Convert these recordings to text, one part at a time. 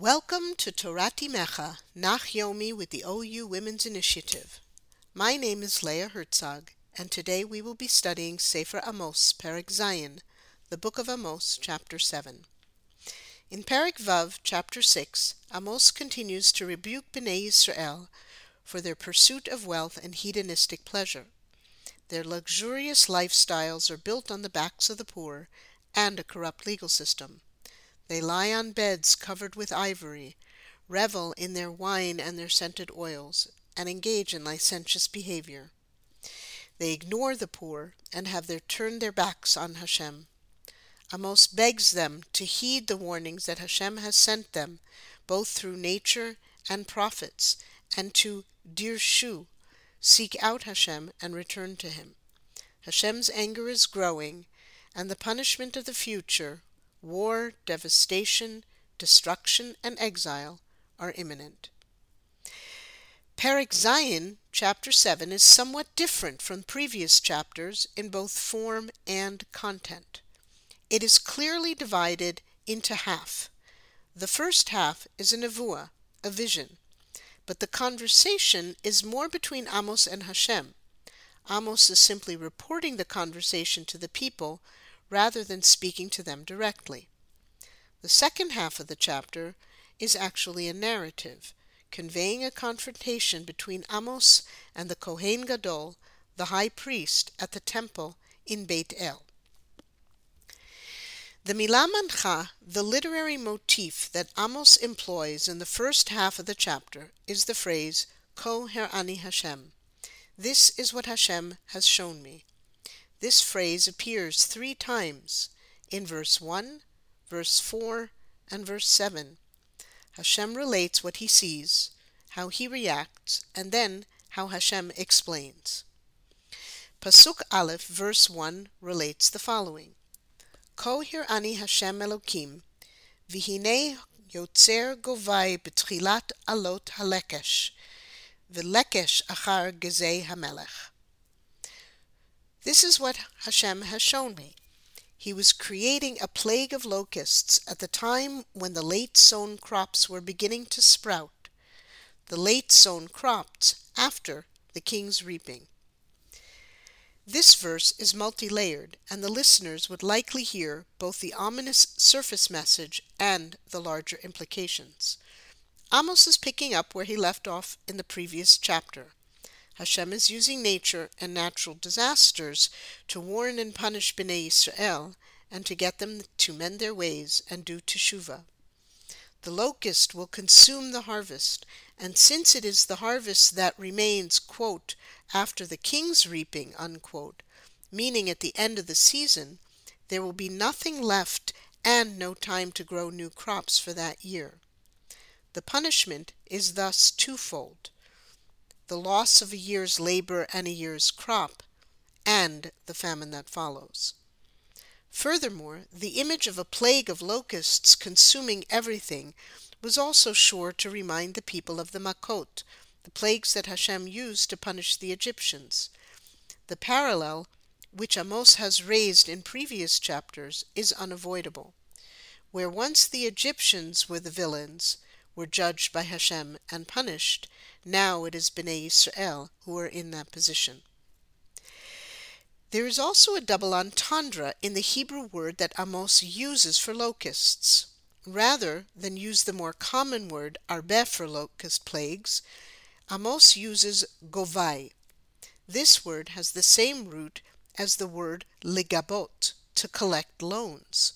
Welcome to Torat Imecha, Nach Yomi with the OU Women's Initiative. My name is Leah Herzog, and today we will be studying Sefer Amos, Perek Zayin, the Book of Amos, Chapter 7. In Perek Vav, Chapter 6, Amos continues to rebuke Bnei Israel for their pursuit of wealth and hedonistic pleasure. Their luxurious lifestyles are built on the backs of the poor and a corrupt legal system. They lie on beds covered with ivory, revel in their wine and their scented oils, and engage in licentious behavior. They ignore the poor and have their turned their backs on Hashem. Amos begs them to heed the warnings that Hashem has sent them, both through nature and prophets, and to dirshu, seek out Hashem and return to Him. Hashem's anger is growing, and the punishment of the future, war, devastation, destruction, and exile, are imminent. Zayin, chapter 7, is somewhat different from previous chapters in both form and content. It is clearly divided into half. The first half is a nevuah, a vision, but the conversation is more between Amos and Hashem. Amos is simply reporting the conversation to the people rather than speaking to them directly. The second half of the chapter is actually a narrative, conveying a confrontation between Amos and the Kohen Gadol, the high priest at the temple in Beit El. The Milah Mancha, the literary motif that Amos employs in the first half of the chapter, is the phrase Ko Herani Hashem. This is what Hashem has shown me. This phrase appears three times in verse 1, verse 4, and verse 7. Hashem relates what he sees, how he reacts, and then how Hashem explains. Pasuk Aleph, verse 1, relates the following Ko ani Hashem Elokim, v'hinei yotzer govai betchilat alot halekesh, v'lekesh achar gezei hamelech. This is what Hashem has shown me. He was creating a plague of locusts at the time when the late sown crops were beginning to sprout, the late sown crops after the king's reaping. This verse is multi layered, and the listeners would likely hear both the ominous surface message and the larger implications. Amos is picking up where he left off in the previous chapter. Hashem is using nature and natural disasters to warn and punish Bnei Israel and to get them to mend their ways and do teshuvah. The locust will consume the harvest, and since it is the harvest that remains, quote, after the king's reaping, unquote, meaning at the end of the season, there will be nothing left and no time to grow new crops for that year. The punishment is thus twofold the loss of a year's labor and a year's crop, and the famine that follows. Furthermore, the image of a plague of locusts consuming everything was also sure to remind the people of the Makot, the plagues that Hashem used to punish the Egyptians. The parallel, which Amos has raised in previous chapters, is unavoidable. Where once the Egyptians were the villains, were judged by Hashem and punished, now it is Bnei Israel who are in that position. There is also a double entendre in the Hebrew word that Amos uses for locusts. Rather than use the more common word arbeh for locust plagues, Amos uses govai. This word has the same root as the word ligabot, to collect loans.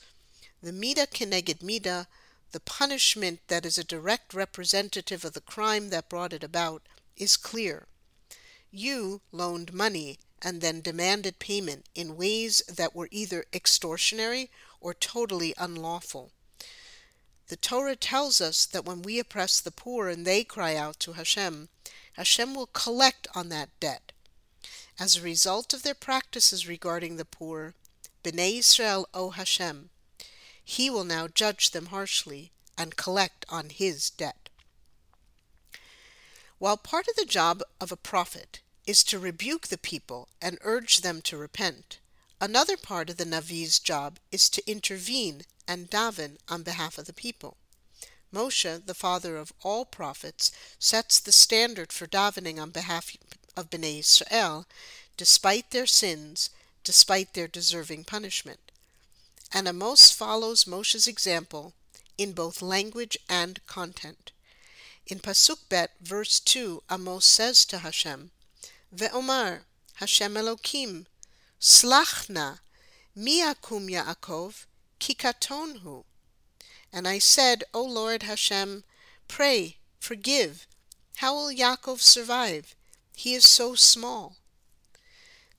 The mida keneged mida, the punishment that is a direct representative of the crime that brought it about, is clear. You loaned money and then demanded payment in ways that were either extortionary or totally unlawful. The Torah tells us that when we oppress the poor and they cry out to Hashem, Hashem will collect on that debt. As a result of their practices regarding the poor, Bnei Israel owe Hashem. He will now judge them harshly and collect on his debt. While part of the job of a prophet is to rebuke the people and urge them to repent, another part of the Navi's job is to intervene and daven on behalf of the people. Moshe, the father of all prophets, sets the standard for davening on behalf of Bnei Israel, despite their sins, despite their deserving punishment. And Amos follows Moshe's example in both language and content. In Pasuk Bet, verse 2, Amos says to Hashem, Ve'omar, Hashem Elokim, Slachna, Mi akum Yaakov, Kikatonhu. And I said, O Lord Hashem, pray, forgive. How will Yaakov survive? He is so small.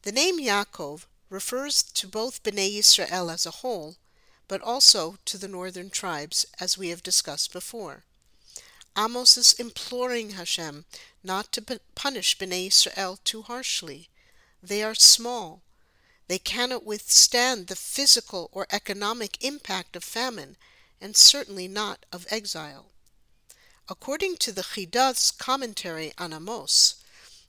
The name Yaakov refers to both Bnei Israel as a whole, but also to the northern tribes, as we have discussed before. Amos is imploring Hashem not to punish Bnei Israel too harshly. They are small. They cannot withstand the physical or economic impact of famine and certainly not of exile. According to the Chidah's commentary on Amos,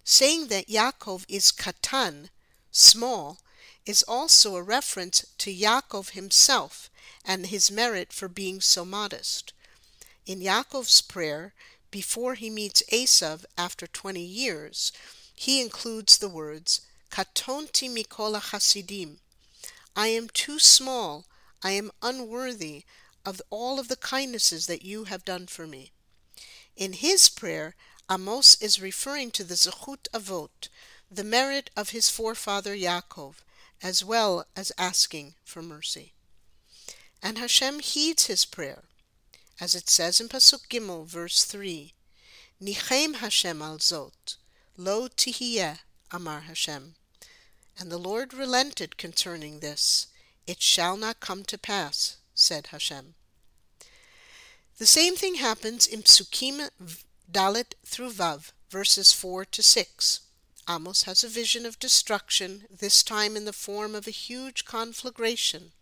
saying that Yaakov is katan, small, is also a reference to Yaakov himself and his merit for being so modest. In Yaakov's prayer, before he meets Esav after 20 years, he includes the words, Katonti mikola chasidim. I am too small, I am unworthy, of all of the kindnesses that you have done for me. In his prayer, Amos is referring to the Zechut Avot, the merit of his forefather Yaakov, as well as asking for mercy. And Hashem heeds his prayer, as it says in Pasuk Gimel, verse 3, Nichem Hashem al zot, lo tihiyeh, Amar Hashem. And the Lord relented concerning this, it shall not come to pass, said Hashem. The same thing happens in Psukim Dalet through Vav, verses 4 to 6. Amos has a vision of destruction, this time in the form of a huge conflagration.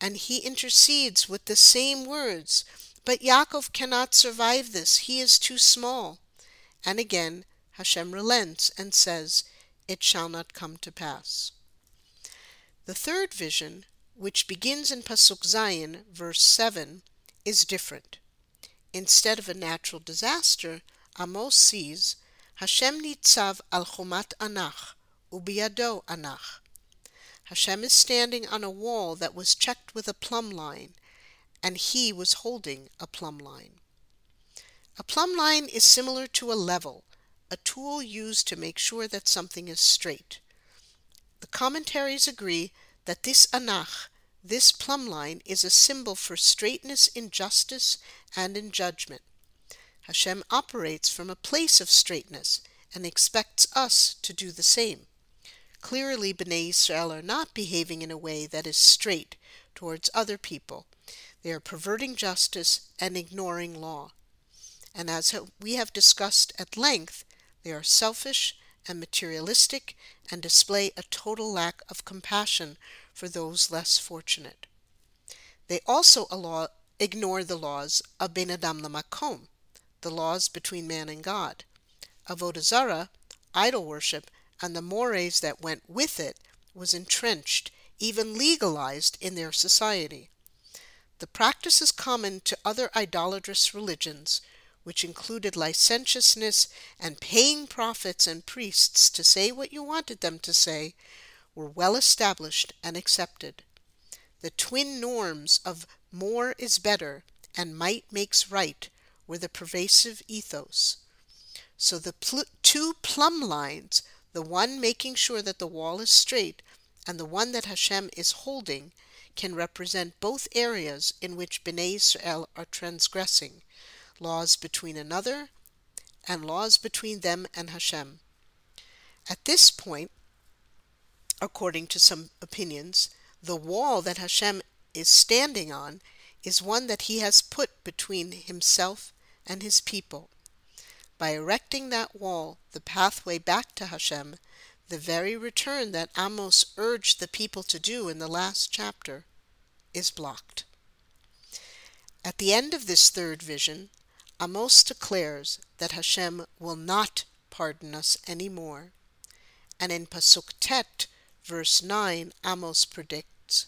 And he intercedes with the same words, But Yaakov cannot survive this, he is too small. And again Hashem relents and says, It shall not come to pass. The third vision which begins in Pasuk Zayin, verse 7, is different. Instead of a natural disaster, Amos sees Hashem nitzav al chomat anach, ubiyado anach. Hashem is standing on a wall that was checked with a plumb line, and he was holding a plumb line. A plumb line is similar to a level, a tool used to make sure that something is straight. The commentaries agree that this anach this plumb line is a symbol for straightness in justice and in judgment. Hashem operates from a place of straightness and expects us to do the same. Clearly, Bnei Israel are not behaving in a way that is straight towards other people. They are perverting justice and ignoring law. And as we have discussed at length, they are selfish and materialistic and display a total lack of compassion for those less fortunate. They also ignore the laws of Ben Adam Lamakom, the laws between man and God. Avodah Zarah, idol worship, and the mores that went with it was entrenched, even legalized in their society. The practice is common to other idolatrous religions, which included licentiousness and paying prophets and priests to say what you wanted them to say, were well established and accepted. The twin norms of more is better and might makes right were the pervasive ethos. So the pl- two plumb lines, the one making sure that the wall is straight and the one that Hashem is holding, can represent both areas in which Bnei Israel are transgressing laws between another and laws between them and Hashem. At this point, according to some opinions, the wall that Hashem is standing on is one that he has put between himself and his people. By erecting that wall, the pathway back to Hashem, the very return that Amos urged the people to do in the last chapter, is blocked. At the end of this third vision, Amos declares that Hashem will not pardon us any more. And in Pasuk Tet, verse 9, Amos predicts,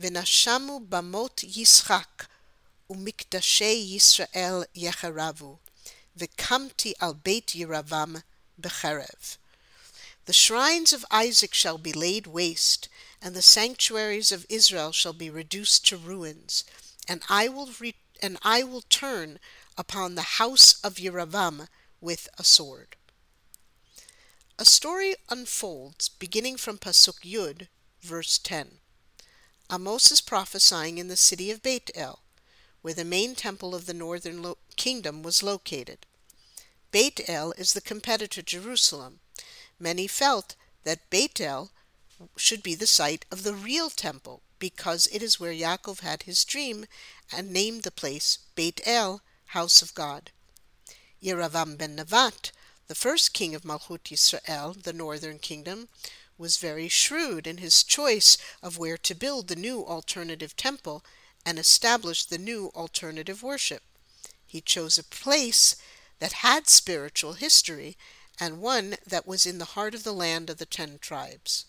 V'nashamu bamot Yitzchak, umikdashei Yisrael yecharavu, v'kamti al beit Yeravam becherev. The shrines of Isaac shall be laid waste, and the sanctuaries of Israel shall be reduced to ruins, and I will re- and I will turn upon the house of Yeravam with a sword. A story unfolds beginning from Pasuk Yud, verse 10. Amos is prophesying in the city of Beit El, where the main temple of the northern lo- kingdom was located. Beit El is the competitor to Jerusalem. Many felt that Beit El should be the site of the real temple because it is where Yaakov had his dream and named the place Beit El, house of God. Yeravam ben Nevat, the first king of Malchut Yisrael, the northern kingdom, was very shrewd in his choice of where to build the new alternative temple and established the new alternative worship. He chose a place that had spiritual history and one that was in the heart of the land of the ten tribes.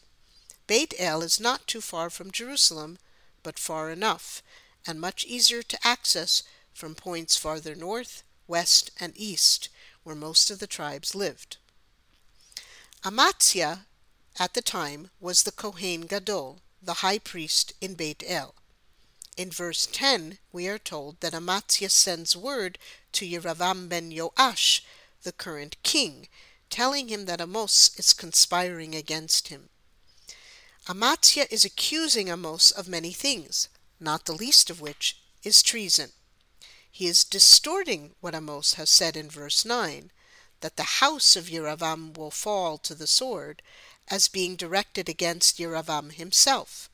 Beit El is not too far from Jerusalem, but far enough, and much easier to access from points farther north, west, and east, where most of the tribes lived. Amatzia, at the time, was the Kohen Gadol, the high priest in Beit El. In verse 10, we are told that Amatzia sends word to Yeravam ben Yoash, the current king, telling him that Amos is conspiring against him. Amatzia is accusing Amos of many things, not the least of which is treason. He is distorting what Amos has said in verse 9, that the house of Yeravam will fall to the sword, as being directed against Yeravam himself.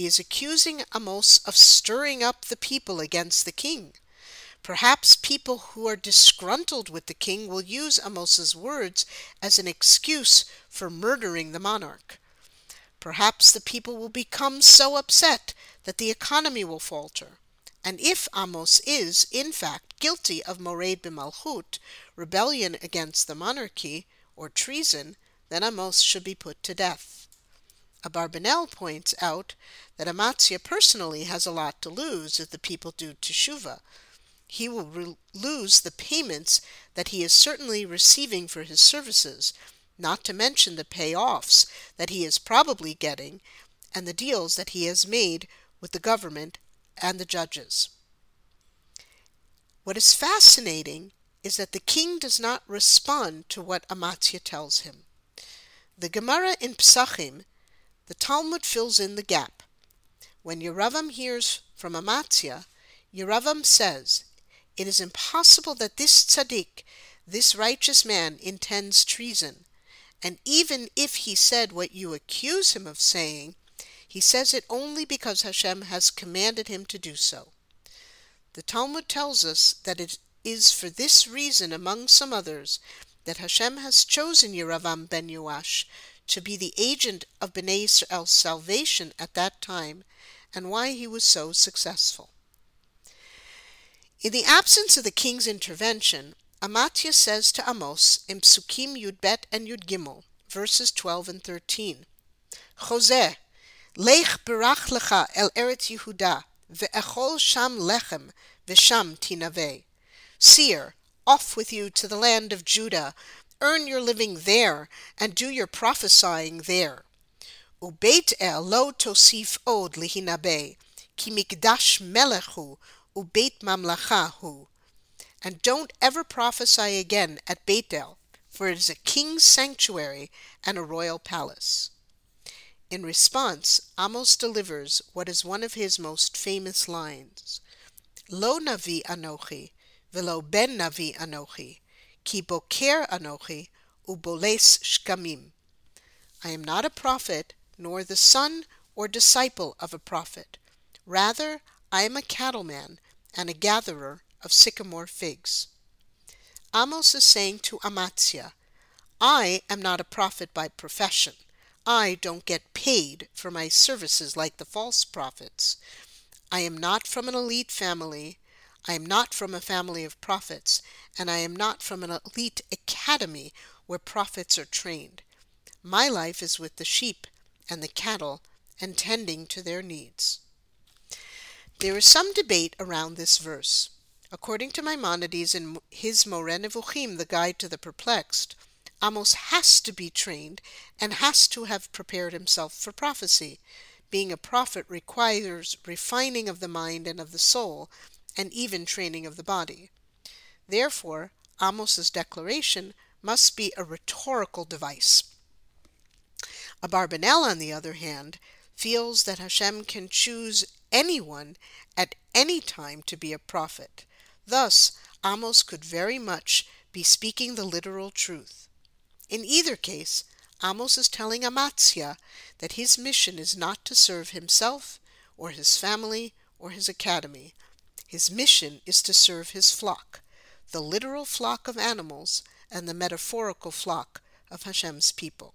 He is accusing Amos of stirring up the people against the king. Perhaps people who are disgruntled with the king will use Amos's words as an excuse for murdering the monarch. Perhaps the people will become so upset that the economy will falter. And if Amos is, in fact, guilty of Mored b'malchut, rebellion against the monarchy, or treason, then Amos should be put to death. Abarbanel points out that Amatzia personally has a lot to lose if the people do teshuva. He will re- lose the payments that he is certainly receiving for his services, not to mention the payoffs that he is probably getting and the deals that he has made with the government and the judges. What is fascinating is that the king does not respond to what Amatzia tells him. The Gemara in Psachim, the Talmud fills in the gap. When Yeravam hears from Amatzia, Yeravam says, It is impossible that this tzaddik, this righteous man, intends treason, and even if he said what you accuse him of saying, he says it only because Hashem has commanded him to do so. The Talmud tells us that it is for this reason, among some others, that Hashem has chosen Yeravam ben Yoash to be the agent of Bnei Israel's salvation at that time, and why he was so successful. In the absence of the king's intervention, Amatzia says to Amos in Psukim Yud Bet and Yud Gimel, verses 12 and 13, Chozeh, lech berach lecha el Eretz Yehuda, ve'echol sham lechem, ve'sham tinave. Seer, off with you to the land of Judah, earn your living there, and do your prophesying there. Ubeit el lo tosif od lihinabe, ki mikdash melechu, ubeit mamlachahu and don't ever prophesy again at Bethel, for it is a king's sanctuary and a royal palace. In response, Amos delivers what is one of his most famous lines Lo navi anochi, velo ben navi anochi, ki boker anochi, uboles shkamim. I am not a prophet, nor the son or disciple of a prophet. Rather, I am a cattleman and a gatherer of sycamore figs. Amos is saying to Amatzia, I am not a prophet by profession. I don't get paid for my services like the false prophets. I am not from an elite family. I am not from a family of prophets, and I am not from an elite academy where prophets are trained. My life is with the sheep and the cattle and tending to their needs. There is some debate around this verse. According to Maimonides in his Moreh Nevuchim, the Guide to the Perplexed, Amos has to be trained and has to have prepared himself for prophecy. Being a prophet requires refining of the mind and of the soul, and even training of the body. Therefore, Amos's declaration must be a rhetorical device. Abarbanel, on the other hand, feels that Hashem can choose anyone at any time to be a prophet. Thus, Amos could very much be speaking the literal truth. In either case, Amos is telling Amaziah that his mission is not to serve himself or his family or his academy. His mission is to serve his flock, the literal flock of animals and the metaphorical flock of Hashem's people.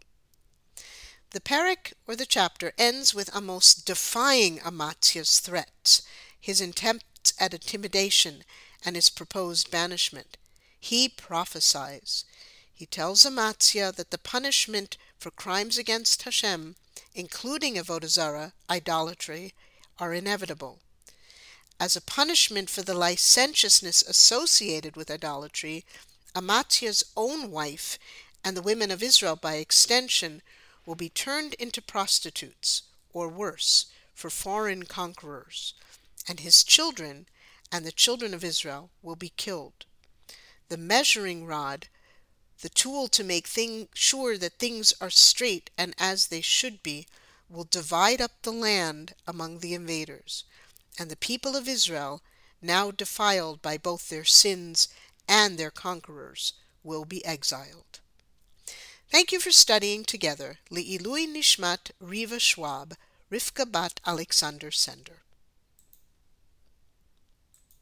The perek or the chapter ends with Amos defying Amaziah's threats, his attempts at intimidation, and his proposed banishment. He prophesies. He tells Amaziah that the punishment for crimes against Hashem, including avodah zarah, idolatry, are inevitable. As a punishment for the licentiousness associated with idolatry, Amaziah's own wife and the women of Israel, by extension, will be turned into prostitutes, or worse, for foreign conquerors, and his children and the children of Israel will be killed. The measuring rod, the tool to make thing, sure that things are straight and as they should be, will divide up the land among the invaders, and the people of Israel, now defiled by both their sins and their conquerors, will be exiled. Thank you for studying together Li'ilui Nishmat Riva Schwab, Rivka Bat Alexander Sender.